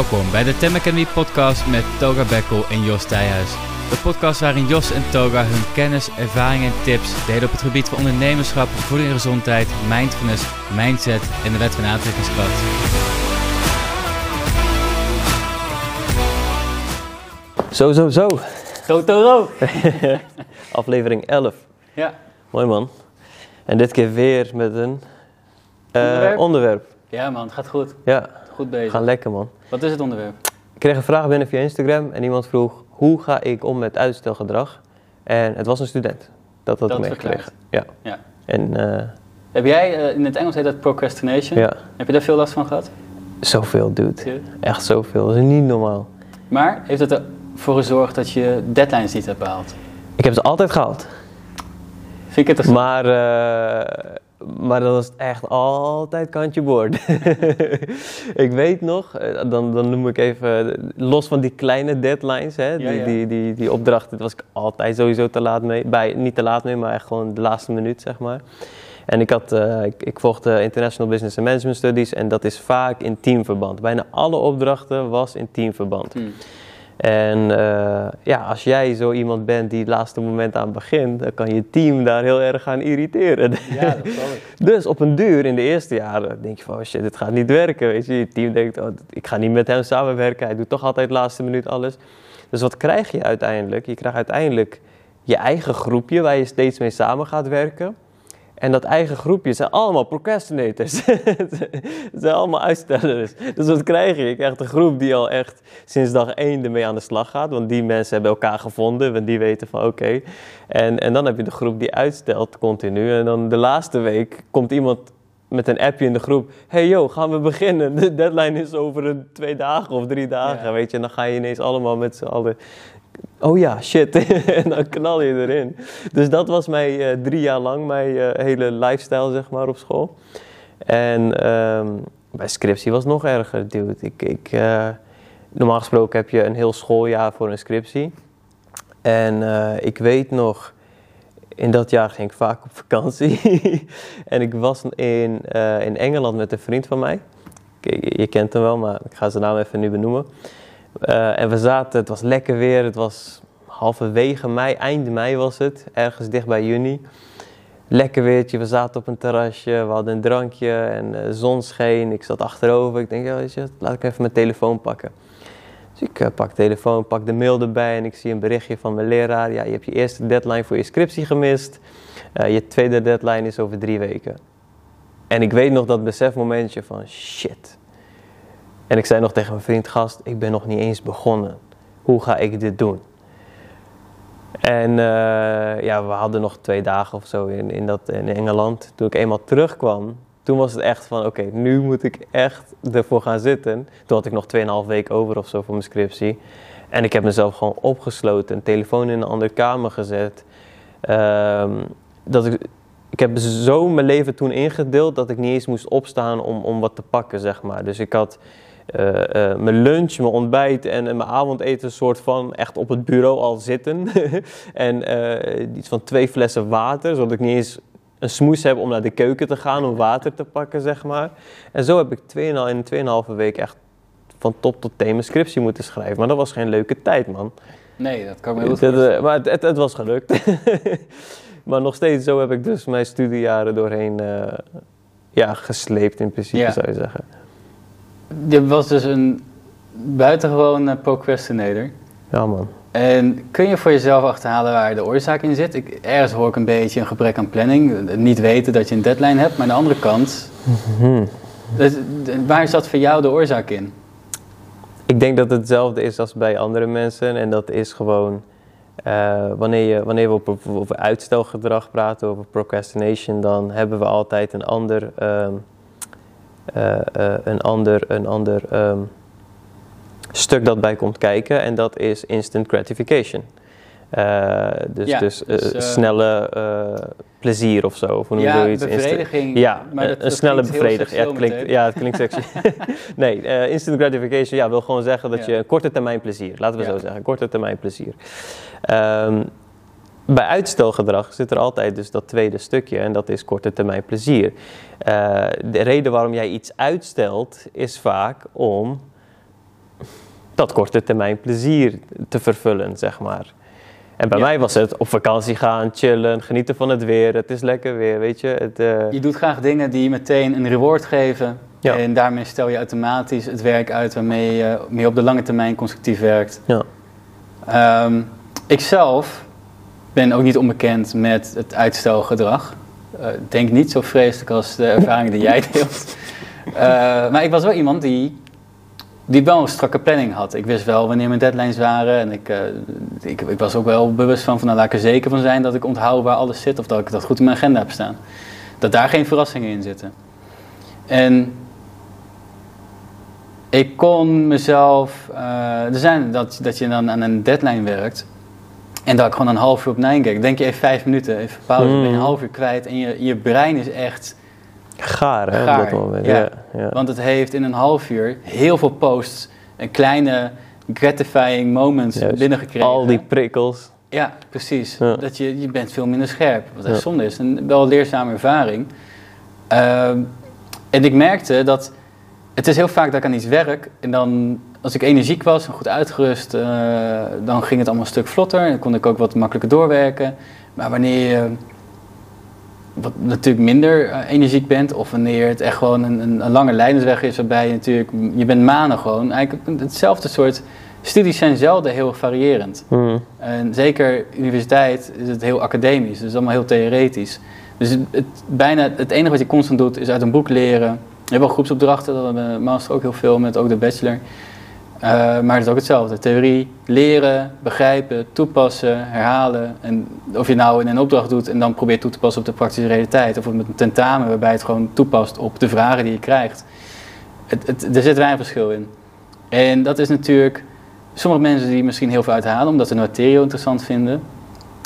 Welkom bij de Tem Academy podcast met Toga Bekkel en Jos Thijhuis. De podcast waarin Jos en Toga hun kennis, ervaringen en tips delen op het gebied van ondernemerschap, voeding en gezondheid, mindfulness, mindset en de wet van aantrekkingskracht. Zo, zo, zo. Totoro! Aflevering 11. Ja. Mooi man. En dit keer weer met een eh, Onderwerp? onderwerp. Ja man, het gaat goed. Ja, Goed bezig. gaan lekker man. Wat is het onderwerp? Ik kreeg een vraag binnen via Instagram en iemand vroeg hoe ga ik om met uitstelgedrag? En het was een student. Dat had Dat ik meegekregen. Ja. Ja. En eh, Heb jij, eh, in het Engels heet dat procrastination. ja, Heb je daar veel last van gehad? zoveel dude. Echt zoveel. Dat is niet normaal. Maar heeft het ervoor gezorgd dat je deadlines niet hebt behaald? Ik heb ze altijd gehaald. Vind ik het Maar, eh, maar dat was echt altijd kantje boord. ik weet nog, eh, dan, dan noem ik even, los van die kleine deadlines, hè, die, Ja, ja. Die, die, die opdrachten, daar was ik altijd sowieso te laat mee. Bij, niet te laat mee, maar echt gewoon de laatste minuut, zeg maar. En ik, had, eh, ik, ik volgde International Business and Management Studies en dat is vaak in teamverband. Bijna alle opdrachten was in teamverband. Hmm. En eh, ja, als jij zo iemand bent die het laatste moment aan begint, dan kan je team daar heel erg gaan irriteren. Ja, dat. Dus op een duur in de eerste jaren denk je van, oh shit, dit gaat niet werken. Weet je, je team denkt, oh, ik ga niet met hem samenwerken. Hij doet toch altijd de laatste minuut alles. Dus wat krijg je uiteindelijk? Je krijgt uiteindelijk je eigen groepje waar je steeds mee samen gaat werken. En dat eigen groepje zijn allemaal procrastinators. Het zijn allemaal uitstellers. Dus wat krijg je? Je krijgt een groep die al echt sinds dag één ermee aan de slag gaat. Want die mensen hebben elkaar gevonden. Want die weten van oké. En, en dan heb je de groep die uitstelt continu. En dan de laatste week komt iemand met een appje in de groep. Hey yo, gaan we beginnen? De deadline is over een, twee dagen of drie dagen. Ja. Weet je, en dan ga je ineens allemaal met z'n allen Oh ja, shit. en dan knal je erin. Dus dat was mij eh, drie jaar lang, mijn eh, hele lifestyle, zeg maar, op school. En ehm, bij scriptie was nog erger, dude. Ik, ik, eh, normaal gesproken heb je een heel schooljaar voor een scriptie. En ik weet nog, in dat jaar ging ik vaak op vakantie. en ik was in, in Engeland met een vriend van mij. Je kent hem wel, maar ik ga zijn naam even nu benoemen. Eh, en we zaten, het was lekker weer, het was halverwege mei, eind mei was het, ergens dicht bij juni. Lekker weertje, we zaten op een terrasje, we hadden een drankje en de zon scheen. Ik zat achterover, ik denk, ja, weet je, laat ik even mijn telefoon pakken. Dus ik eh, pak de telefoon, pak de mail erbij en ik zie een berichtje van mijn leraar. Ja, je hebt je eerste deadline voor je scriptie gemist. Eh, je tweede deadline is over drie weken. En ik weet nog dat besefmomentje van shit. En ik zei nog tegen mijn vriend, gast, ik ben nog niet eens begonnen. Hoe ga ik dit doen? En eh, ja, we hadden nog twee dagen of zo in, in, dat, in Engeland. Toen ik eenmaal terugkwam, toen was het echt van, oké, nu moet ik echt ervoor gaan zitten. Toen had ik nog 2,5 weken over of zo voor mijn scriptie. En ik heb mezelf gewoon opgesloten, een telefoon in een andere kamer gezet. Ehm, dat ik, ik heb zo mijn leven toen ingedeeld dat ik niet eens moest opstaan om, om wat te pakken, zeg maar. Dus ik had eh, eh, mijn lunch, mijn ontbijt en, en mijn avondeten soort van echt op het bureau al zitten. en eh, iets van twee flessen water, zodat ik niet eens een smoes heb om naar de keuken te gaan om water te pakken, zeg maar. En zo heb ik 2,5 in een 2,5 week echt van top tot teen mijn scriptie moeten schrijven. Maar dat was geen leuke tijd, man. Nee, dat kan me heel goed Dat, maar het, het, het was gelukt. maar nog steeds, zo heb ik dus mijn studiejaren doorheen ja, gesleept in principe, Ja. zou je zeggen. Je was dus een buitengewoon eh, procrastinator. Ja, man. En kun je voor jezelf achterhalen waar de oorzaak in zit? Ik, ergens hoor ik een beetje een gebrek aan planning. Niet weten dat je een deadline hebt. Maar aan de andere kant, Mhm. dus, waar zat voor jou de oorzaak in? Ik denk dat het hetzelfde is als bij andere mensen. En dat is gewoon eh, wanneer, je, wanneer we over, over uitstelgedrag praten, over procrastination, dan hebben we altijd een ander, ehm, eh, eh, een ander, een ander ehm, stuk dat bij komt kijken. En dat is instant gratification. Eh, dus Ja, dus, eh, dus, eh, snelle eh, plezier of zo. Of hoe noem je Ja? Instant- bevrediging. Ja, maar dat- een dat snelle bevrediging. Ja, het klinkt, meteen. ja, het klinkt seksueel. nee, eh, instant gratification ja, wil gewoon zeggen dat Ja. je een korte termijn plezier, laten we Ja. zo zeggen, korte termijn plezier. Ehm, bij uitstelgedrag zit er altijd dus dat tweede stukje en dat is korte termijn plezier. Eh, de reden waarom jij iets uitstelt is vaak om dat korte termijn plezier te vervullen, zeg maar. En bij Ja. mij was het op vakantie gaan, chillen, genieten van het weer. Het is lekker weer, weet je. Het, eh, Je doet graag dingen die meteen een reward geven. Ja. En daarmee stel je automatisch het werk uit waarmee je meer op de lange termijn constructief werkt. ja. Ehm ik zelf ben ook niet onbekend met het uitstelgedrag. Ik denk niet zo vreselijk als de ervaring die jij deelt. Eh, maar ik was wel iemand die, die wel een strakke planning had. Ik wist wel wanneer mijn deadlines waren. En ik, eh, ik, ik was ook wel bewust van, van nou, laat ik er zeker van zijn dat ik onthoud waar alles zit. Of dat ik dat goed in mijn agenda heb staan. Dat daar geen verrassingen in zitten. En ik kon mezelf. er zijn dat, dat je dan aan een deadline werkt. En dat ik gewoon een half uur op kijk. Denk je even vijf minuten, even pauze, dan ben je een Mm. half uur kwijt. En je, je brein is echt. Gaar, hè, Gaar, op dat moment. ja. Ja. Ja, Want het heeft in een half uur heel veel posts. Een kleine gratifying moments Juist. binnengekregen. Al die prikkels. Ja, precies. Dat je, je bent veel minder scherp. Wat echt zonde is. Een wel een leerzame ervaring. Ehm, en ik merkte dat het is heel vaak dat ik aan iets werk. En dan, als ik energiek was en goed uitgerust, eh, dan ging het allemaal een stuk vlotter. En dan kon ik ook wat makkelijker doorwerken. Maar wanneer je wat natuurlijk minder eh, energiek bent, of wanneer het echt gewoon een, een, een lange lijdensweg is, waarbij je natuurlijk, je bent maanden gewoon, eigenlijk hetzelfde soort studies zijn zelden heel variërend. Mm. En zeker universiteit is het heel academisch, dus allemaal heel theoretisch. Dus het, het- bijna het enige wat je constant doet is uit een boek leren. Je hebt wel groepsopdrachten, dat hebben we master ook heel veel met, ook de bachelor. Eh, maar het is ook hetzelfde. Theorie, leren, begrijpen, toepassen, herhalen. En of je nou in een opdracht doet en dan probeert toe te passen op de praktische realiteit. Of met een tentamen waarbij het gewoon toepast op de vragen die je krijgt. Het, het, er zit weinig verschil in. En dat is natuurlijk sommige mensen die misschien heel veel uithalen omdat ze een materie interessant vinden.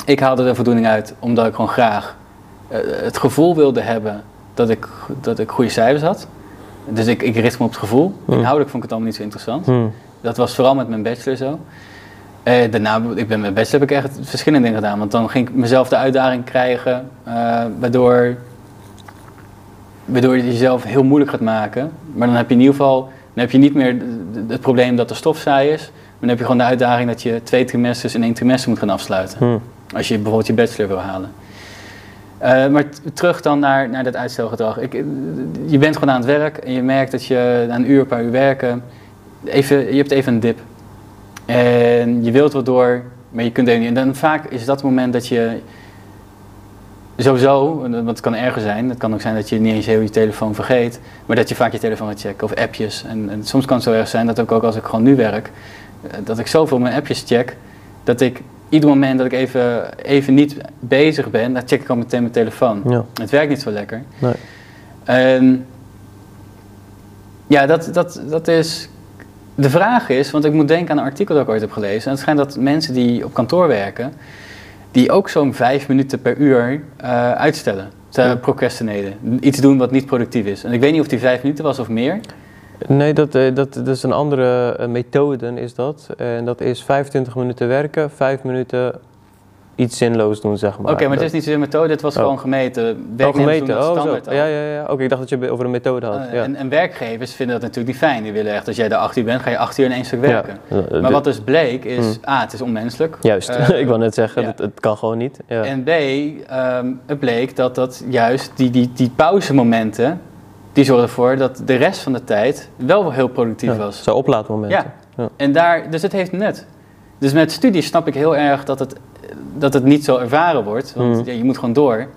Ik haalde er voldoening uit omdat ik gewoon graag eh, het gevoel wilde hebben dat ik, dat ik goede cijfers had. Dus ik, ik richt me op het gevoel. Hmm. Inhoudelijk vond ik het allemaal niet zo interessant. Mm. Dat was vooral met mijn bachelor zo. Eh, daarna, ik ben met mijn bachelor heb ik echt verschillende dingen gedaan. Want dan ging ik mezelf de uitdaging krijgen, eh, waardoor, waardoor je jezelf heel moeilijk gaat maken. Maar dan heb je in ieder geval, dan heb je niet meer het probleem dat de stof saai is. Maar dan heb je gewoon de uitdaging dat je twee trimesters in één trimester moet gaan afsluiten. Mm. Als je bijvoorbeeld je bachelor wil halen. Eh, maar terug dan naar, naar dat uitstelgedrag. Ik, eh, je bent gewoon aan het werk en je merkt dat je na een uur, een paar uur werken, even, je hebt even een dip. En je wilt wat door, maar je kunt even niet. En dan vaak is dat het moment dat je sowieso, want het kan erger zijn, het kan ook zijn dat je niet eens heel je telefoon vergeet, maar dat je vaak je telefoon gaat checken of appjes. En, en soms kan het zo erg zijn dat ook, ook als ik gewoon nu werk, eh, dat ik zoveel mijn appjes check, dat ik ieder moment dat ik even, even niet bezig ben, dan check ik al meteen mijn telefoon. Ja. Het werkt niet zo lekker. Nee. En ja, dat, dat, dat is. De vraag is, want ik moet denken aan een artikel dat ik ooit heb gelezen. En het schijnt dat mensen die op kantoor werken, die ook zo'n vijf minuten per uur eh, uitstellen. Ze Ja. procrastinaten. Iets doen wat niet productief is. En ik weet niet of die vijf minuten was of meer. Nee, dat, eh, dat, dat is een andere eh, methode, is dat. En dat is 25 minuten werken, 5 minuten iets zinloos doen, zeg maar. Oké, maar het is niet zo'n methode, het was Oh. gewoon gemeten. Oh, Werknemers gemeten. dat Oh, standaard. Ja, ja, ja. Oké, ik dacht dat je over een methode had. Eh, ja. en, en werkgevers vinden dat natuurlijk niet fijn. Die willen echt, als jij de acht uur bent, ga je acht uur in één stuk werken. Ja. Maar wat dus bleek is, Hmm. A, het is onmenselijk. Juist, Eh, ik wou net zeggen, ja. het, het kan gewoon niet. Ja. En B, ehm, het bleek dat dat juist die, die, die pauzemomenten, die zorgden ervoor dat de rest van de tijd wel heel productief Ja, was. Zo oplaadmomenten. Ja. Ja. En daar, dus het heeft nut. Dus met studies snap ik heel erg dat het, dat het niet zo ervaren wordt. Want Mhm. ja, je moet gewoon door.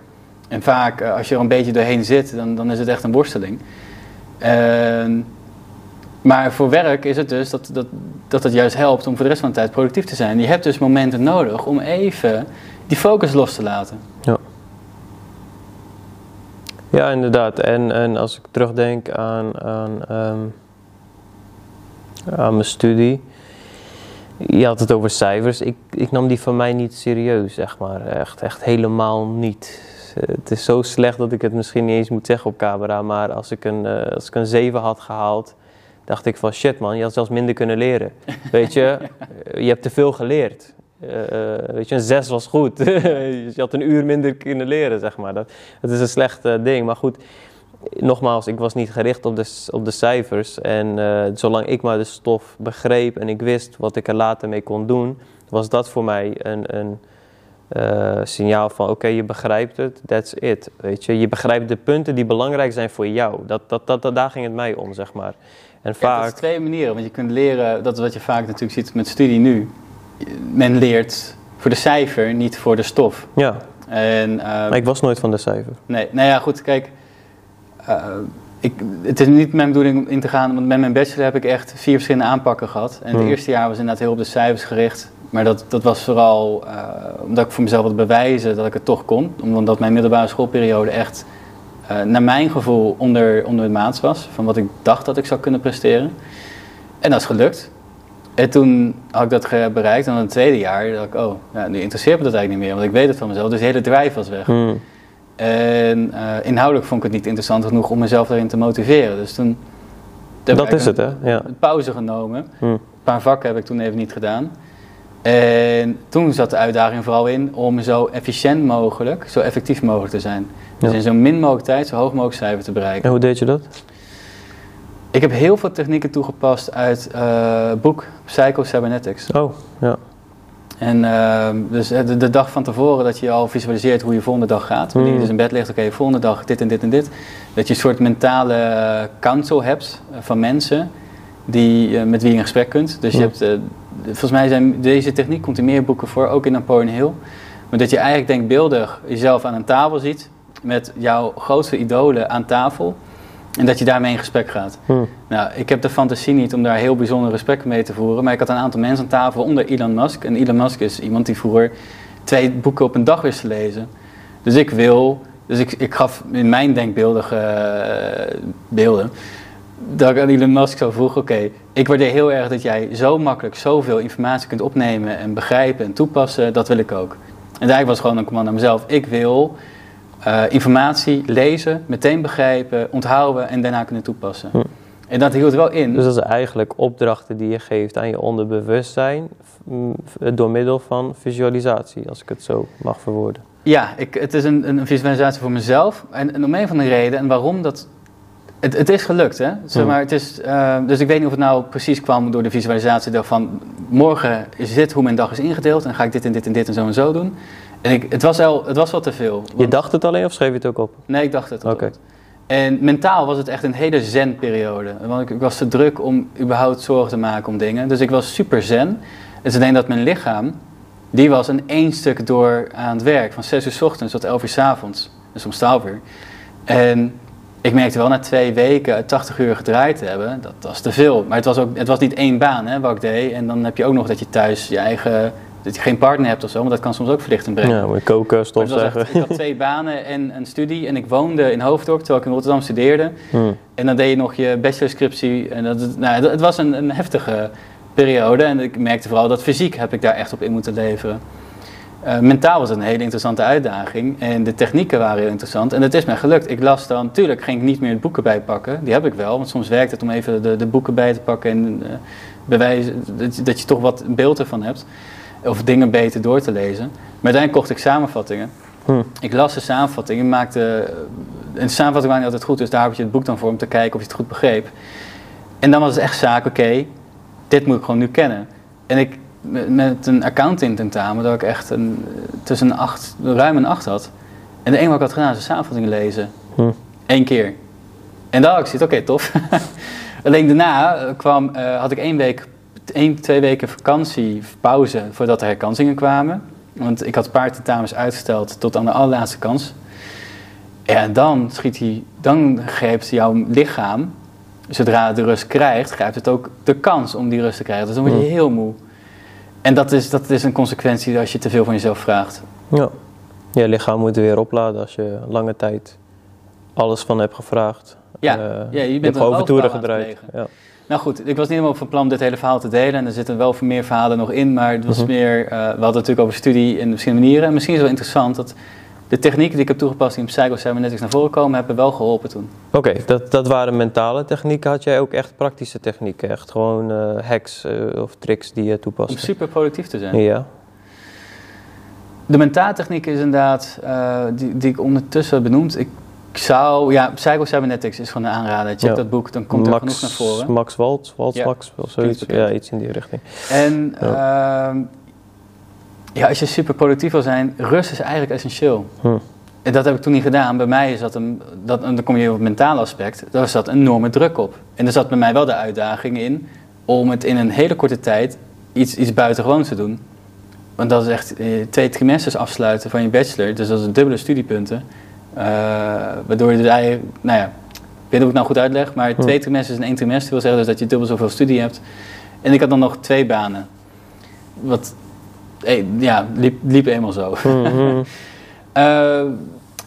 En vaak, eh, als je er een beetje doorheen zit, dan, dan is het echt een worsteling. En- maar voor werk is het dus dat, dat, dat het juist helpt om voor de rest van de tijd productief te zijn. Je hebt dus momenten nodig om even die focus los te laten. Ja, inderdaad. En, en als ik terugdenk aan, aan, ehm, aan mijn studie. Je had het over cijfers. Ik, ik nam die van mij niet serieus, zeg maar. Echt, echt helemaal niet. Het is zo slecht dat ik het misschien niet eens moet zeggen op camera. Maar als ik een, eh, als ik een 7 had gehaald, dacht ik van shit man, je had zelfs minder kunnen leren. Weet je, je hebt te veel geleerd. Eh, weet je, een 6 was goed. je had een uur minder kunnen leren, zeg maar. Dat, het is een slecht eh, ding. Maar goed, nogmaals, ik was niet gericht op de, op de cijfers. En eh, zolang ik maar de stof begreep en ik wist wat ik er later mee kon doen, was dat voor mij een, een signaal van: oké, je begrijpt het, that's it. Weet je, je begrijpt de punten die belangrijk zijn voor jou. Dat, dat, dat, dat- daar ging het mij om, zeg maar. En Ja, dat vaak. is twee manieren, want je kunt leren, dat is wat je vaak natuurlijk ziet met studie nu. Men leert voor de cijfer, niet voor de stof. Ja, En, maar ik was nooit van de cijfer. Nee, nou ja, goed, kijk. eh, ik, het is niet mijn bedoeling om in te gaan, want met mijn bachelor heb ik echt vier verschillende aanpakken gehad. En het Hmm. eerste jaar was inderdaad heel op de cijfers gericht. Maar dat, dat was vooral eh, omdat ik voor mezelf wilde bewijzen dat ik het toch kon. Omdat mijn middelbare schoolperiode echt, eh, naar mijn gevoel, onder, onder het maats was. Van wat ik dacht dat ik zou kunnen presteren. En dat is gelukt. En toen had ik dat bereikt. En dan het tweede jaar dacht ik, oh, ja, nu interesseert me dat eigenlijk niet meer. Want ik weet het van mezelf. Dus de hele drijf was weg. Hmm. En eh, inhoudelijk vond ik het niet interessant genoeg om mezelf daarin te motiveren. Dus toen heb Dat ik is het, hè? Ja. een pauze genomen. Hmm. Een paar vakken heb ik toen even niet gedaan. En toen zat de uitdaging vooral in om zo efficiënt mogelijk, zo effectief mogelijk te zijn. Dus Ja. in zo min mogelijk tijd zo hoog mogelijk cijfer te bereiken. En hoe deed je dat? Ik heb heel veel technieken toegepast uit eh, het boek Psycho Cybernetics. Oh, ja. En ehm, dus de, de dag van tevoren dat je al visualiseert hoe je volgende dag gaat. Wanneer je Hmm. dus in bed ligt, oké, volgende dag dit en dit en dit. Dat je een soort mentale eh, counsel hebt eh, van mensen die, eh, met wie je in gesprek kunt. Dus je Hmm. hebt, eh, volgens mij zijn deze techniek komt in meer boeken voor, ook in Napoleon Hill. Maar dat je eigenlijk denkbeeldig jezelf aan een tafel ziet met jouw grootste idolen aan tafel. En dat je daarmee in gesprek gaat. Hmm. Nou, ik heb de fantasie niet om daar heel bijzondere gesprekken mee te voeren. Maar ik had een aantal mensen aan tafel, onder Elon Musk. En Elon Musk is iemand die vroeger twee boeken op een dag wist te lezen. Dus ik wil, dus ik, ik gaf in mijn denkbeeldige eh, beelden, dat ik aan Elon Musk zo vroeg, oké, ik waardeer heel erg dat jij zo makkelijk zoveel informatie kunt opnemen en begrijpen en toepassen, dat wil ik ook. En eigenlijk was gewoon een command aan mezelf, ik wil eh, informatie lezen, meteen begrijpen, onthouden en daarna kunnen toepassen. Hm. En dat hield wel in. Dus dat is eigenlijk opdrachten die je geeft aan je onderbewustzijn mm, door middel van visualisatie, als ik het zo mag verwoorden. Ja, ik, het is een, een visualisatie voor mezelf. En, en om een van de redenen, en waarom dat. Het, het is gelukt, hè? Zeg Hmm. maar, het is, eh, dus ik weet niet of het nou precies kwam door de visualisatie van morgen is dit hoe mijn dag is ingedeeld en ga ik dit en dit en dit en zo en zo doen. En ik, het, was al, het was wel te veel. Je dacht het alleen of schreef je het ook op? Nee, ik dacht het. Oké. ook. En mentaal was het echt een hele zen-periode. Want ik, ik was te druk om überhaupt zorgen te maken om dingen. Dus ik was super zen. Is alleen dat mijn lichaam, die was een één stuk door aan het werk. Van 6 uur s ochtends tot 11 uur s avonds. En soms 12 uur. En ik merkte wel na twee weken 80 uur gedraaid te hebben, dat was te veel. Maar het was, ook, het was niet één baan hè, wat ik deed. En dan heb je ook nog dat je thuis je eigen, dat je geen partner hebt of zo. Want dat kan soms ook verlichting brengen. Ja, koken, Maar was stofzuigen. echt- ik had twee banen en een studie en ik woonde in Hoofddorp terwijl ik in Rotterdam studeerde. Hmm. En dan deed je nog je bachelorscriptie en dat, nou, het was een, een heftige periode en ik merkte vooral dat fysiek heb ik daar echt op in moeten leveren. Eh, mentaal was het een hele interessante uitdaging en de technieken waren heel interessant en het is mij gelukt. Ik las dan, natuurlijk ging ik niet meer de boeken bijpakken, die heb ik wel, want soms werkt het om even de, de boeken bij te pakken en eh, bewijzen dat, dat je toch wat beeld ervan hebt. Of dingen beter door te lezen. Maar uiteindelijk kocht ik samenvattingen. Hmm. Ik las de samenvattingen, maakte. En de samenvattingen waren niet altijd goed, dus daar heb je het boek dan voor om te kijken of je het goed begreep. En dan was het echt zaak, oké, dit moet ik gewoon nu kennen. En ik, met- een accounting tentamen, dat ik echt een, tussen een acht, ruim een acht had. En de enige wat ik had gedaan is de samenvattingen lezen. Hmm. Eén keer. En dan had ik zoiets, oké, tof. Alleen daarna eh, kwam, eh, had ik één week, één, twee weken vakantie, pauze, voordat de herkansingen kwamen. Want ik had een paar tentamens uitgesteld tot aan de allerlaatste kans. En dan schiet hij, dan grijpt jouw lichaam, zodra het de rust krijgt, grijpt het ook de kans om die rust te krijgen. Dus dan word je Hmm. heel moe. En dat is, dat is een consequentie als je te veel van jezelf vraagt. Ja. Je lichaam moet weer opladen als je lange tijd alles van hebt gevraagd. Ja, Eh, ja, je bent hebt gewoon toeren gedraaid. plegen. Ja. Nou goed, ik was niet helemaal van plan om dit hele verhaal te delen. En er zitten wel meer verhalen nog in. Maar het was Mhm. meer, eh, we hadden het natuurlijk over studie in verschillende manieren. En misschien is het wel interessant dat de technieken die ik heb toegepast die in Psycho-Cybernetics naar voren komen, hebben wel geholpen toen. Oké, dat, dat waren mentale technieken. Had jij ook echt praktische technieken? Echt gewoon eh, hacks of tricks die je Om toepaste? super productief te zijn. Ja. De mentaaltechniek is inderdaad, eh, die, die ik ondertussen benoemd. Ik, Ik zou, ja, Psycho Cybernetics is gewoon een aanrader. Check Ja. dat boek, dan komt er Max, genoeg naar voren. Max Waltz, Waltz Ja, Max of zoiets. Ja, iets in die richting. En ehm, ja, als je super productief wil zijn, rust is eigenlijk essentieel. Hm. En dat heb ik toen niet gedaan. Bij mij is dat een, dat, en dan kom je op het mentale aspect, daar zat een enorme druk op. En er zat bij mij wel de uitdaging in om het in een hele korte tijd iets, iets buitengewoons te doen. Want dat is echt eh, twee trimesters afsluiten van je bachelor, dus dat is dubbele studiepunten. Eh, waardoor je dus eigenlijk, nou ja, ik weet niet of ik het nou goed uitleg, maar Hm. twee trimesters in één trimester wil zeggen dus dat je dubbel zoveel studie hebt. En ik had dan nog twee banen. Wat, eh, ja, liep, liep eenmaal zo. Eh,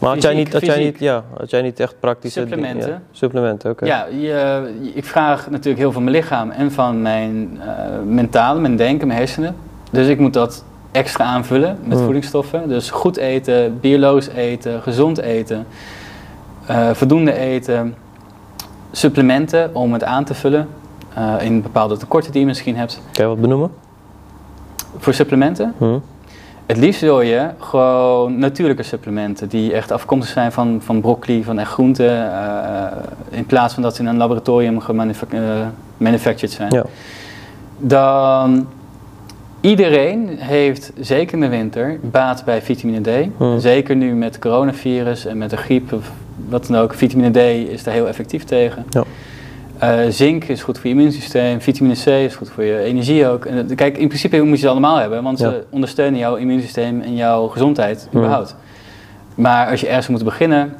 Maar had jij, niet, had, jij niet, ja, had jij niet echt praktische Supplementen. dingen? Ja, supplementen, oké. Ja, je, ik vraag natuurlijk heel veel van mijn lichaam en van mijn eh, mentale, mijn denken, mijn hersenen. Dus ik moet dat extra aanvullen met Mm. voedingsstoffen. Dus goed eten, biologisch eten, gezond eten, eh, voldoende eten, supplementen om het aan te vullen eh, in bepaalde tekorten die je misschien hebt. Kan je wat benoemen? Voor supplementen, Hm. het liefst wil je gewoon natuurlijke supplementen die echt afkomstig zijn van, van broccoli, van echt groenten, eh, in plaats van dat ze in een laboratorium gemanufactured zijn. Ja. Dan iedereen heeft, zeker in de winter, baat bij vitamine D. Hmm. Zeker nu met coronavirus en met de griep of wat dan ook. Vitamine D is daar heel effectief tegen. Ja. Eh, zink is goed voor je immuunsysteem. Vitamine C is goed voor je energie ook. En, het- kijk, in principe moet je ze allemaal hebben, want Ja. ze ondersteunen jouw immuunsysteem en jouw gezondheid Hmm. überhaupt. Maar als je ergens moet beginnen,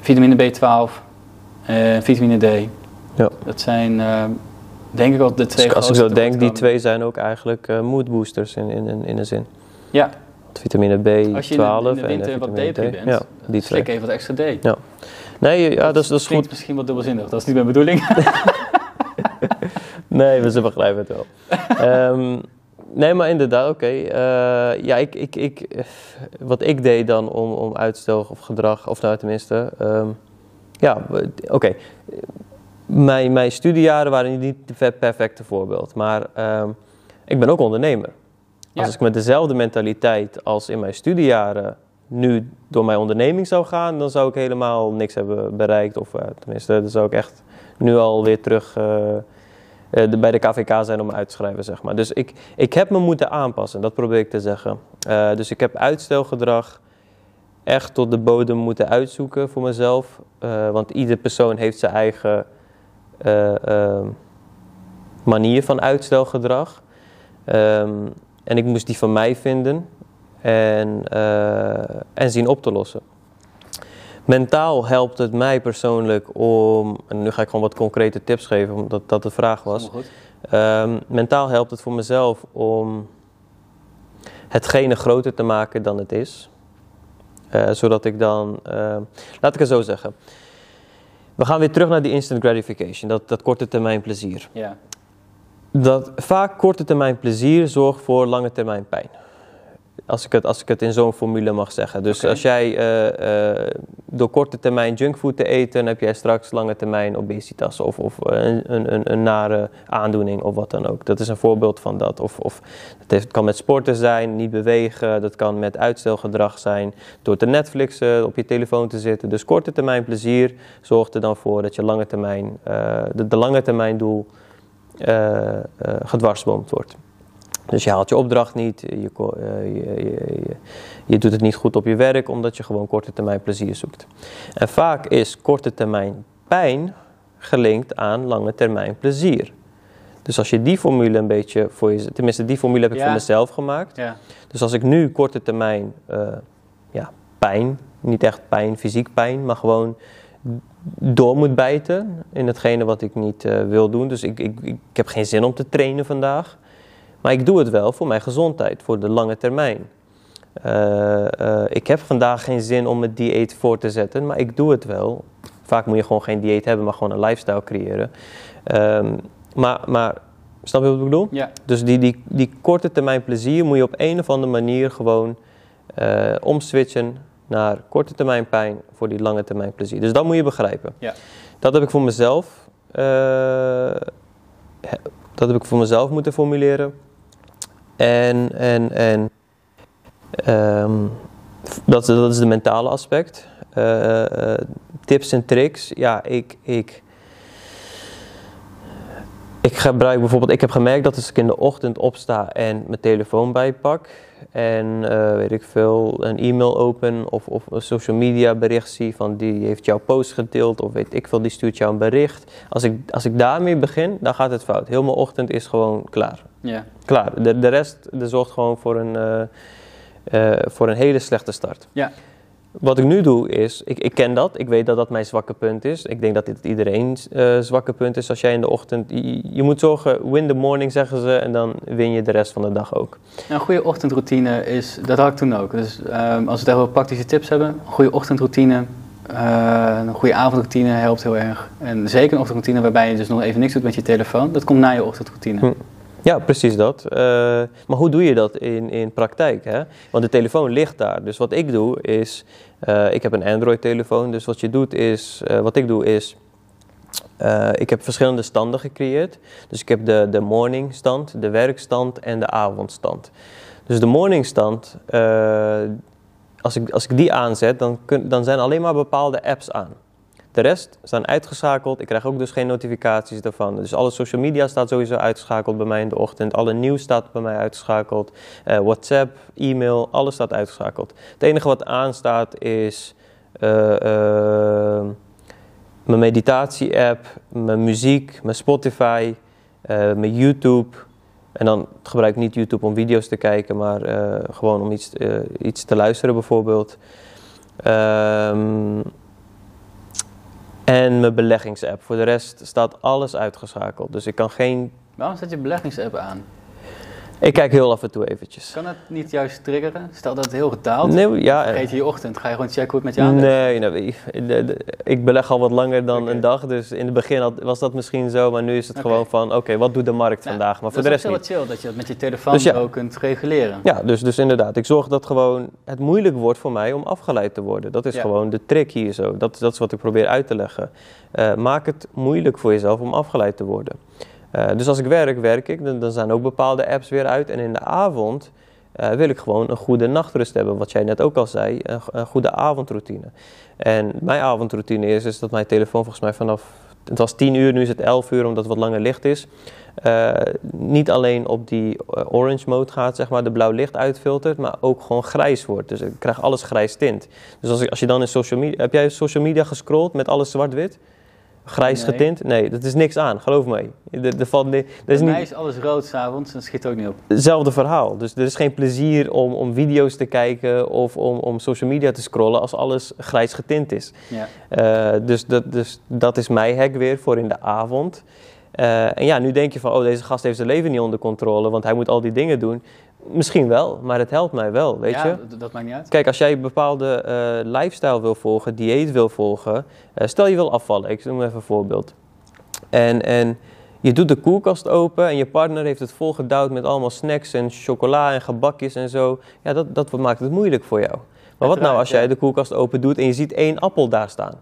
vitamine B12 en vitamine D. Ja. Dat zijn eh, denk ik wel de twee Dus als ik zo denk, die twee zijn ook eigenlijk eh mood boosters in, in, in, in een zin. Ja, Vitamine B12 als je in de, in de en winter eh, wat depri bent, Ja, die twee. slik even wat extra D. Nee, ja, dat is, dat is goed. misschien wat dubbelzinnig, dat is niet mijn bedoeling. Nee, we ze begrijpen het wel. Ehm, nee, maar inderdaad, oké. Eh, ja, ik, ik, ik, wat ik deed dan om, om uitstel of gedrag, of nou tenminste, ehm, ja, oké. Mijn, mijn studiejaren waren niet het perfecte voorbeeld, maar ehm, ik ben ook ondernemer. Ja. Als ik met dezelfde mentaliteit als in mijn studiejaren nu door mijn onderneming zou gaan, dan zou ik helemaal niks hebben bereikt. Of eh, tenminste, dan zou ik echt nu alweer terug eh, eh, de- bij de KVK zijn om me uit te schrijven, zeg maar. Dus ik, ik heb me moeten aanpassen, dat probeer ik te zeggen. Dus ik heb uitstelgedrag echt tot de bodem moeten uitzoeken voor mezelf. Want ieder persoon heeft zijn eigen manier van uitstelgedrag. Ehm, en ik moest die van mij vinden en, eh, en zien op te lossen. Mentaal helpt het mij persoonlijk om, en nu ga ik gewoon wat concrete tips geven, omdat dat de vraag was. Ehm, mentaal helpt het voor mezelf om hetgene groter te maken dan het is. Eh, zodat ik dan, ehm, laat ik het zo zeggen. We gaan weer terug naar die instant gratification, dat, dat korte termijn plezier. Ja. Dat vaak korte termijn plezier zorgt voor lange termijn pijn. Als ik het, als ik het in zo'n formule mag zeggen. Dus als jij eh, eh, door korte termijn junkfood te eten, dan heb jij straks lange termijn obesitas of, of eh, een, een, een, nare aandoening of wat dan ook. Dat is een voorbeeld van dat. Of, of het heeft, kan met sporten zijn, niet bewegen. Dat kan met uitstelgedrag zijn, door te Netflixen, op je telefoon te zitten. Dus korte termijn plezier zorgt er dan voor dat je lange termijn, de, de lange termijn doel gedwarsboomd wordt. Dus je haalt je opdracht niet, je, ko- eh, je, je, je, je doet het niet goed op je werk omdat je gewoon korte termijn plezier zoekt. En vaak is korte termijn pijn gelinkt aan lange termijn plezier. Dus als je die formule een beetje voor je, tenminste die formule heb ik Ja. voor mezelf gemaakt. Ja. Dus als ik nu korte termijn eh, ja, pijn, niet echt pijn, fysiek pijn, maar gewoon door moet bijten in hetgene wat ik niet eh, wil doen. Dus ik, ik, ik heb geen zin om te trainen vandaag. Maar ik doe het wel voor mijn gezondheid, voor de lange termijn. Eh, eh, ik heb vandaag geen zin om het dieet voor te zetten, maar ik doe het wel. Vaak moet je gewoon geen dieet hebben, maar gewoon een lifestyle creëren. Ehm, maar, maar, snap je wat ik bedoel? Ja. Dus die, die, die korte termijn plezier moet je op een of andere manier gewoon eh omswitchen naar korte termijn pijn voor die lange termijn plezier. Dus dat moet je begrijpen. Ja. Dat heb ik voor mezelf, dat heb ik voor mezelf moeten formuleren. En, en, en ehm, dat, dat is de mentale aspect. eh, eh, tips en tricks. Ja, ik, ik, ik gebruik bijvoorbeeld, ik heb gemerkt dat als ik in de ochtend opsta en mijn telefoon bijpak en eh, weet ik veel, een e-mail open of, of een social media bericht zie van die heeft jouw post gedeeld of weet ik veel, die stuurt jou een bericht. Als ik, als ik daarmee begin, dan gaat het fout. Heel mijn ochtend is gewoon klaar. Ja. Klaar. De, de rest de zorgt gewoon voor een, eh, eh, voor een hele slechte start. Ja. Wat ik nu doe is, ik, ik ken dat, ik weet dat dat mijn zwakke punt is. Ik denk dat dit iedereen's eh, zwakke punt is als jij in de ochtend... Je, je moet zorgen, win the morning zeggen ze en dan win je de rest van de dag ook. Nou, een goede ochtendroutine is, dat had ik toen ook. Dus ehm, als we het even over praktische tips hebben, een goede ochtendroutine, eh, een goede avondroutine helpt heel erg. En zeker een ochtendroutine waarbij je dus nog even niks doet met je telefoon, dat komt na je ochtendroutine. Hm. Ja, precies dat. Eh, maar hoe doe je dat in, in praktijk? Hè? Want de telefoon ligt daar. Dus wat ik doe is, eh, ik heb een Android-telefoon. Dus wat je doet is, eh, wat ik doe is, ik heb verschillende standen gecreëerd. Dus ik heb de, de morning stand, de werkstand en de avondstand. Dus de morning stand, eh, als, ik, als ik die aanzet, dan, kun, dan zijn alleen maar bepaalde apps aan. De rest staan uitgeschakeld. Ik krijg ook dus geen notificaties daarvan. Dus alle social media staat sowieso uitgeschakeld bij mij in de ochtend. Alle nieuws staat bij mij uitgeschakeld. Eh, WhatsApp, e-mail, alles staat uitgeschakeld. Het enige wat aanstaat is eh, eh, mijn meditatie-app, mijn muziek, mijn Spotify, eh, mijn YouTube. En dan gebruik ik niet YouTube om video's te kijken, maar gewoon om iets, iets te luisteren bijvoorbeeld. Ehm, en mijn beleggingsapp. Voor de rest staat alles uitgeschakeld. Dus ik kan geen. Waarom zet je beleggingsapp aan? Ik kijk heel af en toe eventjes. Kan het niet juist triggeren? Stel dat het heel gedaald. Nee, ja, Vergeet je je ochtend, ga je gewoon checken hoe het met je aanlegt. nee, nee, de- de- ik beleg al wat langer dan een dag. Dus in het begin had- was dat misschien zo. Maar nu is het gewoon van: oké, wat doet de markt Nou, vandaag? Maar voor de is rest ook niet. heel chill dat je dat met je telefoon Dus ja. ook kunt reguleren. Ja, dus, dus inderdaad. Ik zorg dat gewoon het moeilijk wordt voor mij om afgeleid te worden. Dat is Ja. gewoon de trick hier zo. Dat, dat is wat ik probeer uit te leggen. Eh, maak het moeilijk voor jezelf om afgeleid te worden. Eh, dus als ik werk, werk ik. Dan, dan zijn ook bepaalde apps weer uit. En in de avond eh, wil ik gewoon een goede nachtrust hebben. Wat jij net ook al zei, een, goede avondroutine. En mijn avondroutine is, is dat mijn telefoon volgens mij vanaf... Het was 10 uur, nu is het 11 uur, omdat het wat langer licht is. eh, niet alleen op die orange mode gaat, zeg maar, de blauw licht uitfiltert, maar ook gewoon grijs wordt. Dus ik krijg alles grijs tint. Dus als, ik, als je dan in social media... Heb jij social media gescrolld met alles zwart-wit? Grijs Nee. getint? Nee, dat is niks aan, geloof mij. Er, er valt, er is mij is alles rood s'avonds en schiet ook niet op. hetzelfde verhaal. Dus er is geen plezier om, om video's te kijken of om, om social media te scrollen als alles grijs getint is. Ja. Eh, dus, dat, dus dat is mijn hack weer voor in de avond. Eh, en ja, nu denk je van, oh, deze gast heeft zijn leven niet onder controle, want hij moet al die dingen doen. Misschien wel, maar het helpt mij wel, weet ja, je. Dat, dat maakt niet uit. Kijk, als jij een bepaalde eh, lifestyle wil volgen, dieet wil volgen, eh, stel je wil afvallen, ik noem even een voorbeeld. En, en je doet de koelkast open en je partner heeft het volgedouwd met allemaal snacks en chocola en gebakjes en zo. Ja, dat, dat maakt het moeilijk voor jou. Maar wat nou als jij ja. de koelkast open doet en je ziet één appel daar staan?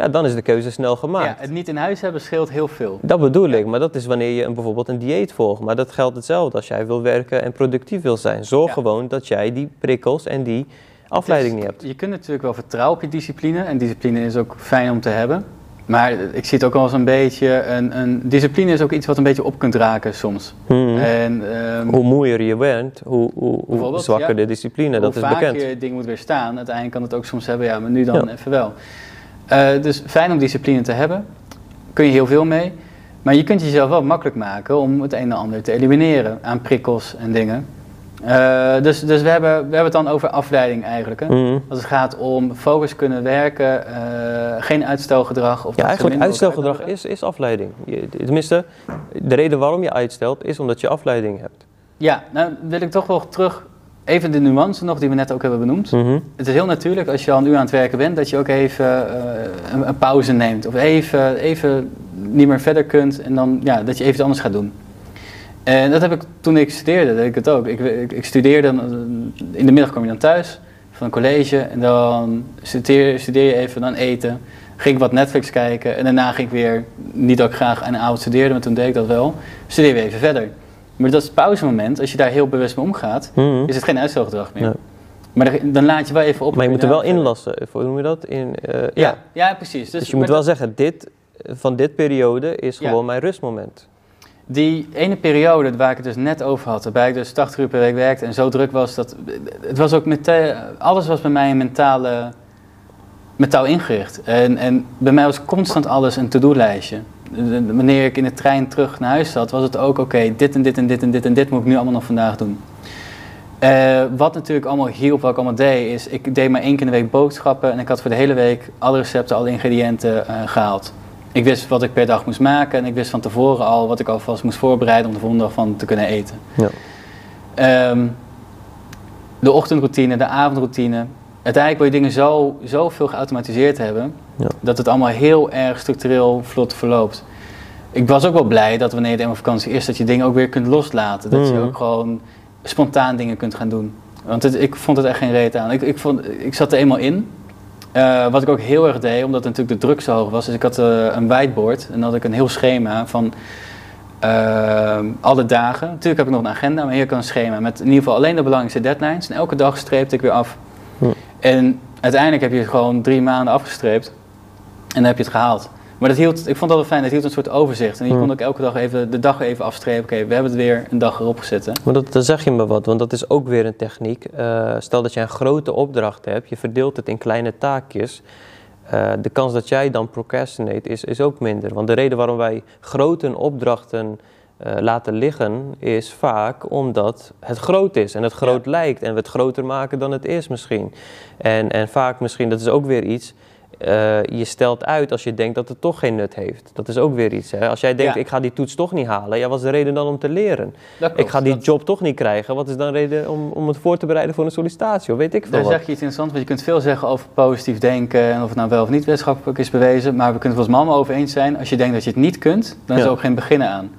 Ja, dan is de keuze snel Ja, gemaakt. het niet in huis hebben scheelt heel veel. Dat bedoel ik, maar dat is wanneer je een, bijvoorbeeld een dieet volgt. Maar dat geldt hetzelfde als jij wil werken en productief wil zijn. Zorg Ja. gewoon dat jij die prikkels en die afleiding niet hebt. Je kunt natuurlijk wel vertrouwen op je discipline. En discipline is ook fijn om te hebben. Maar ik zie het ook als een beetje... Een, een, discipline is ook iets wat een beetje op kunt raken soms. Mhm. En ehm, Hoe moeier je bent, hoe, hoe, hoe zwakker ja. de discipline, dat hoe is vaak bekend. je dingen moet weerstaan. Uiteindelijk kan het ook soms hebben, ja, maar nu dan Ja. even wel. Eh, dus fijn om discipline te hebben. Kun je heel veel mee. Maar je kunt jezelf wel makkelijk maken om het een en ander te elimineren aan prikkels en dingen. Eh, dus dus we, hebben, we hebben het dan over afleiding eigenlijk. Hè? Mhm. Als het gaat om focus kunnen werken, eh, geen uitstelgedrag. Of Ja, eigenlijk uitstelgedrag is, is afleiding. Je, tenminste, de reden waarom je uitstelt is omdat je afleiding hebt. Ja, nou wil ik toch wel terug, even de nuance nog die we net ook hebben benoemd. Mhm. Het is heel natuurlijk als je al nu aan het werken bent, dat je ook even eh, een, een pauze neemt. Of even, even niet meer verder kunt en dan ja, dat je even iets anders gaat doen. En dat heb ik toen ik studeerde, deed ik het ook. Ik, ik, ik studeerde, dan, eh, in de middag kwam je dan thuis van een college en dan studeer, studeer je even, dan eten. Ging ik wat Netflix kijken en daarna ging ik weer, niet dat ik graag aan de avond studeerde, maar toen deed ik dat wel, studeer weer even verder. Maar dat is het pauzemoment, als je daar heel bewust mee omgaat, Mhm. is het geen uitstelgedrag meer. Nee. Maar dan laat je wel even op. Maar je moet er wel inlassen. Hoe noem je dat? In, eh, ja. Ja, ja, precies. Dus, Dus je moet wel zeggen, dit van dit periode is Ja. gewoon mijn rustmoment. Die ene periode waar ik het dus net over had, waarbij ik dus 80 uur per week werkte en zo druk was, dat het was ook meteen, alles was bij mij een mentale, mentaal ingericht. En, en bij mij was constant alles een to-do-lijstje. Wanneer ik in de trein terug naar huis zat, was het ook oké, dit en dit en dit en dit en dit moet ik nu allemaal nog vandaag doen. Eh, wat natuurlijk allemaal hielp, wat ik allemaal deed, is ik deed maar één keer in de week boodschappen en ik had voor de hele week alle recepten, alle ingrediënten eh, gehaald. Ik wist wat ik per dag moest maken en ik wist van tevoren al wat ik alvast moest voorbereiden om de volgende dag van te kunnen eten. Ja. Ehm, de ochtendroutine, de avondroutine. Uiteindelijk wil je dingen zo, zoveel geautomatiseerd hebben, Ja. dat het allemaal heel erg structureel vlot verloopt. Ik was ook wel blij dat wanneer je eenmaal vakantie is, dat je dingen ook weer kunt loslaten. Dat je Mhm. ook gewoon spontaan dingen kunt gaan doen. Want het, ik vond het echt geen reet aan. Ik, ik, vond, ik zat er eenmaal in. Eh, wat ik ook heel erg deed, omdat natuurlijk de druk zo hoog was. Dus ik had eh, een whiteboard en dan had ik een heel schema van eh, alle dagen. Natuurlijk heb ik nog een agenda, maar hier kan een schema met in ieder geval alleen de belangrijkste deadlines. En elke dag streepte ik weer af. En uiteindelijk heb je het gewoon drie maanden afgestreept en dan heb je het gehaald. Maar dat hield, ik vond dat wel fijn, dat hield een soort overzicht. En je kon ook elke dag even de dag even afstrepen. Oké, we hebben het weer een dag erop gezet. Maar dat, dan zeg je me wat, want dat is ook weer een techniek. Eh, stel dat je een grote opdracht hebt, je verdeelt het in kleine taakjes. Eh, de kans dat jij dan procrastinate is, is ook minder. Want de reden waarom wij grote opdrachten eh, laten liggen, is vaak omdat het groot is en het groot lijkt. En we het groter maken dan het is misschien. En, en vaak misschien, dat is ook weer iets, eh, je stelt uit als je denkt dat het toch geen nut heeft. Dat is ook weer iets. Hè? Als jij denkt, Ja. ik ga die toets toch niet halen, ja, wat is de reden dan om te leren? Ik ga die Dat- job toch niet krijgen. Wat is dan reden om, om het voor te bereiden voor een sollicitatie? Of weet ik veel Daar wat. zeg je iets interessants, want je kunt veel zeggen over positief denken en of het nou wel of niet wetenschappelijk is bewezen. Maar we kunnen het volgens mij allemaal over eens zijn. Als je denkt dat je het niet kunt, dan is er ook geen beginnen aan.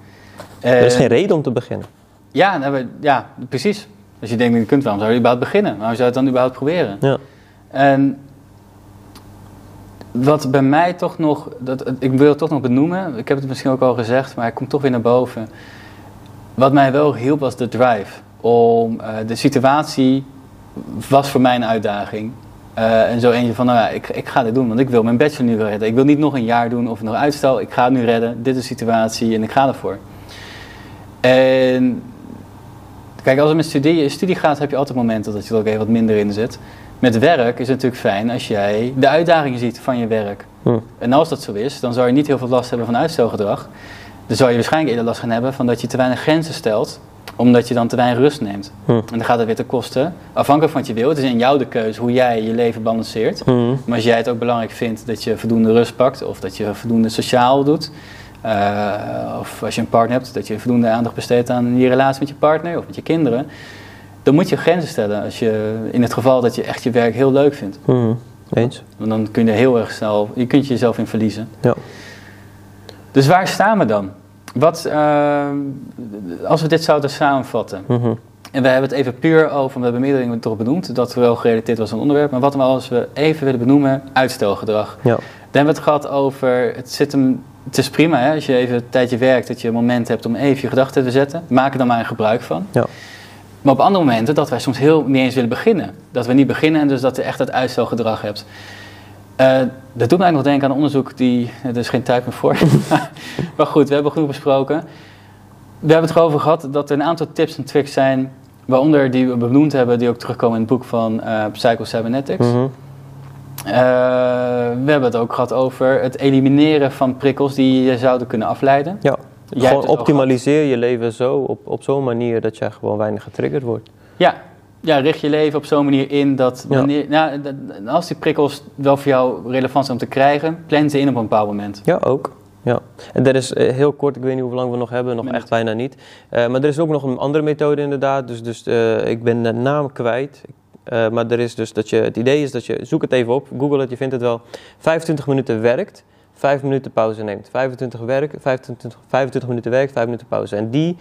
Er is Eh, geen reden om te beginnen. Ja, nou, ja, precies. Als je denkt je kunt, waarom zou je überhaupt beginnen? Waarom zou je het dan überhaupt proberen? Ja. En wat bij mij toch nog, dat, ik wil het toch nog benoemen, ik heb het misschien ook al gezegd, maar hij komt toch weer naar boven. Wat mij wel hielp was de drive. Om, eh, de situatie was voor mij een uitdaging. Eh, en zo eentje van, nou ja, ik, ik ga dit doen, want ik wil mijn bachelor nu redden. Ik wil niet nog een jaar doen of nog uitstel. Ik ga het nu redden, dit is de situatie en ik ga ervoor. En kijk, als het met studie, studie gaat, heb je altijd momenten dat je er ook even wat minder in zit. Met werk is het natuurlijk fijn als jij de uitdagingen ziet van je werk. Hm. En als dat zo is, dan zou je niet heel veel last hebben van uitstelgedrag. Dan zou je waarschijnlijk eerder last gaan hebben van dat je te weinig grenzen stelt, omdat je dan te weinig rust neemt. Hm. En dan gaat het weer te kosten, afhankelijk van wat je wil. Het is in jou de keuze hoe jij je leven balanceert. Hm. Maar als jij het ook belangrijk vindt dat je voldoende rust pakt, of dat je voldoende sociaal doet, eh, of als je een partner hebt, dat je voldoende aandacht besteedt aan je relatie met je partner of met je kinderen, dan moet je grenzen stellen. Als je, in het geval dat je echt je werk heel leuk vindt. Hm. Eens? Want dan kun je heel erg snel, je kunt je jezelf in verliezen. Ja. Dus waar staan we dan? Wat, eh, als we dit zouden samenvatten, Mhm. en we hebben het even puur over, we hebben meerdere dingen toch benoemd, dat wel gerelateerd was aan het onderwerp, maar wat we als we even willen benoemen, uitstelgedrag. Ja. Dan hebben we het gehad over, het, zit hem, het is prima hè, als je even een tijdje werkt, dat je een moment hebt om even je gedachten te zetten. Maak er dan maar een gebruik van. Ja. Maar op andere momenten dat wij soms heel niet eens willen beginnen. Dat we niet beginnen en dus dat je echt dat uitstelgedrag hebt. Eh, dat doet mij nog denken aan een onderzoek die, er is geen tijd meer voor. maar goed, we hebben genoeg besproken. We hebben het erover gehad dat er een aantal tips en tricks zijn, waaronder die we benoemd hebben, die ook terugkomen in het boek van eh Psycho Cybernetics. Mhm. Eh, we hebben het ook gehad over het elimineren van prikkels die je zouden kunnen afleiden. Ja. Jij Gewoon optimaliseer je leven zo, op, op zo'n manier dat jij gewoon weinig getriggerd wordt. Ja, ja, richt je leven op zo'n manier in dat Ja. wanneer, nou, dat- als die prikkels wel voor jou relevant zijn om te krijgen, plan ze in op een bepaald moment. Ja, ook. Ja. En er is eh, heel kort, ik weet niet hoe lang we nog hebben, nog echt bijna niet. Eh, maar er is ook nog een andere methode inderdaad. Dus, dus ik ben de naam kwijt. Eh, maar er is dus dat je, het idee is dat je, zoek het even op, google het, je vindt het wel. 25 minuten werkt, 5 minuten pauze neemt. 25, werk, 25, 25 minuten werkt, 5 minuten pauze. En die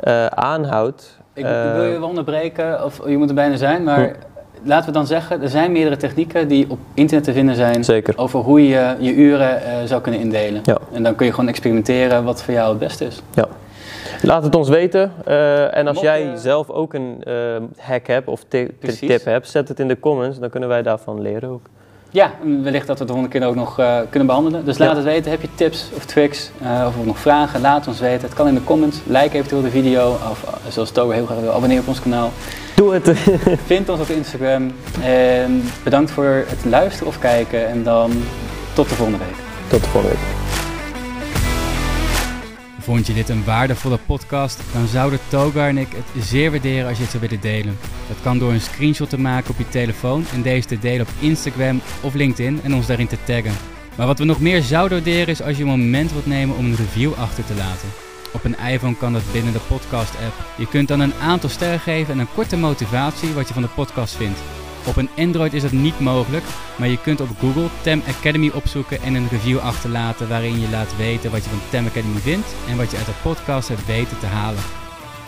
eh, aanhoudt. Ik, eh, ik wil je wel onderbreken, of je moet er bijna zijn, maar laten we dan zeggen, er zijn meerdere technieken die op internet te vinden zijn Zeker. over hoe je je uren eh, zou kunnen indelen. Ja. En dan kun je gewoon experimenteren wat voor jou het beste is. Laat het ons weten. Eh, en als Mocht jij je- zelf ook een eh, hack hebt of tip hebt, zet het in de comments. Dan kunnen wij daarvan leren ook. Ja, wellicht dat we het de volgende keer ook nog eh, kunnen behandelen. Dus laat Ja. het weten. Heb je tips of tricks uh, of nog vragen? Laat ons weten. Het kan in de comments. Like eventueel de video. Of uh, zoals Togo heel graag wil, abonneer op ons kanaal. Doe het. Vind ons op Instagram. En bedankt voor het luisteren of kijken. En dan tot de volgende week. Tot de volgende week. Vond je dit een waardevolle podcast? Dan zouden Togar en ik het zeer waarderen als je het zou willen delen. Dat kan door een screenshot te maken op je telefoon en deze te delen op Instagram of LinkedIn en ons daarin te taggen. Maar wat we nog meer zouden waarderen is als je een moment wilt nemen om een review achter te laten. Op een iPhone kan dat binnen de podcast-app. Je kunt dan een aantal sterren geven en een korte motivatie wat je van de podcast vindt. Op een Android is dat niet mogelijk, maar je kunt op Google Tem Academy opzoeken en een review achterlaten waarin je laat weten wat je van Tem Academy vindt en wat je uit de podcast hebt weten te halen.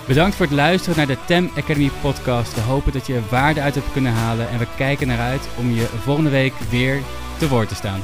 Bedankt voor het luisteren naar de Tem Academy podcast. We hopen dat je er waarde uit hebt kunnen halen en we kijken naar uit om je volgende week weer te woord te staan.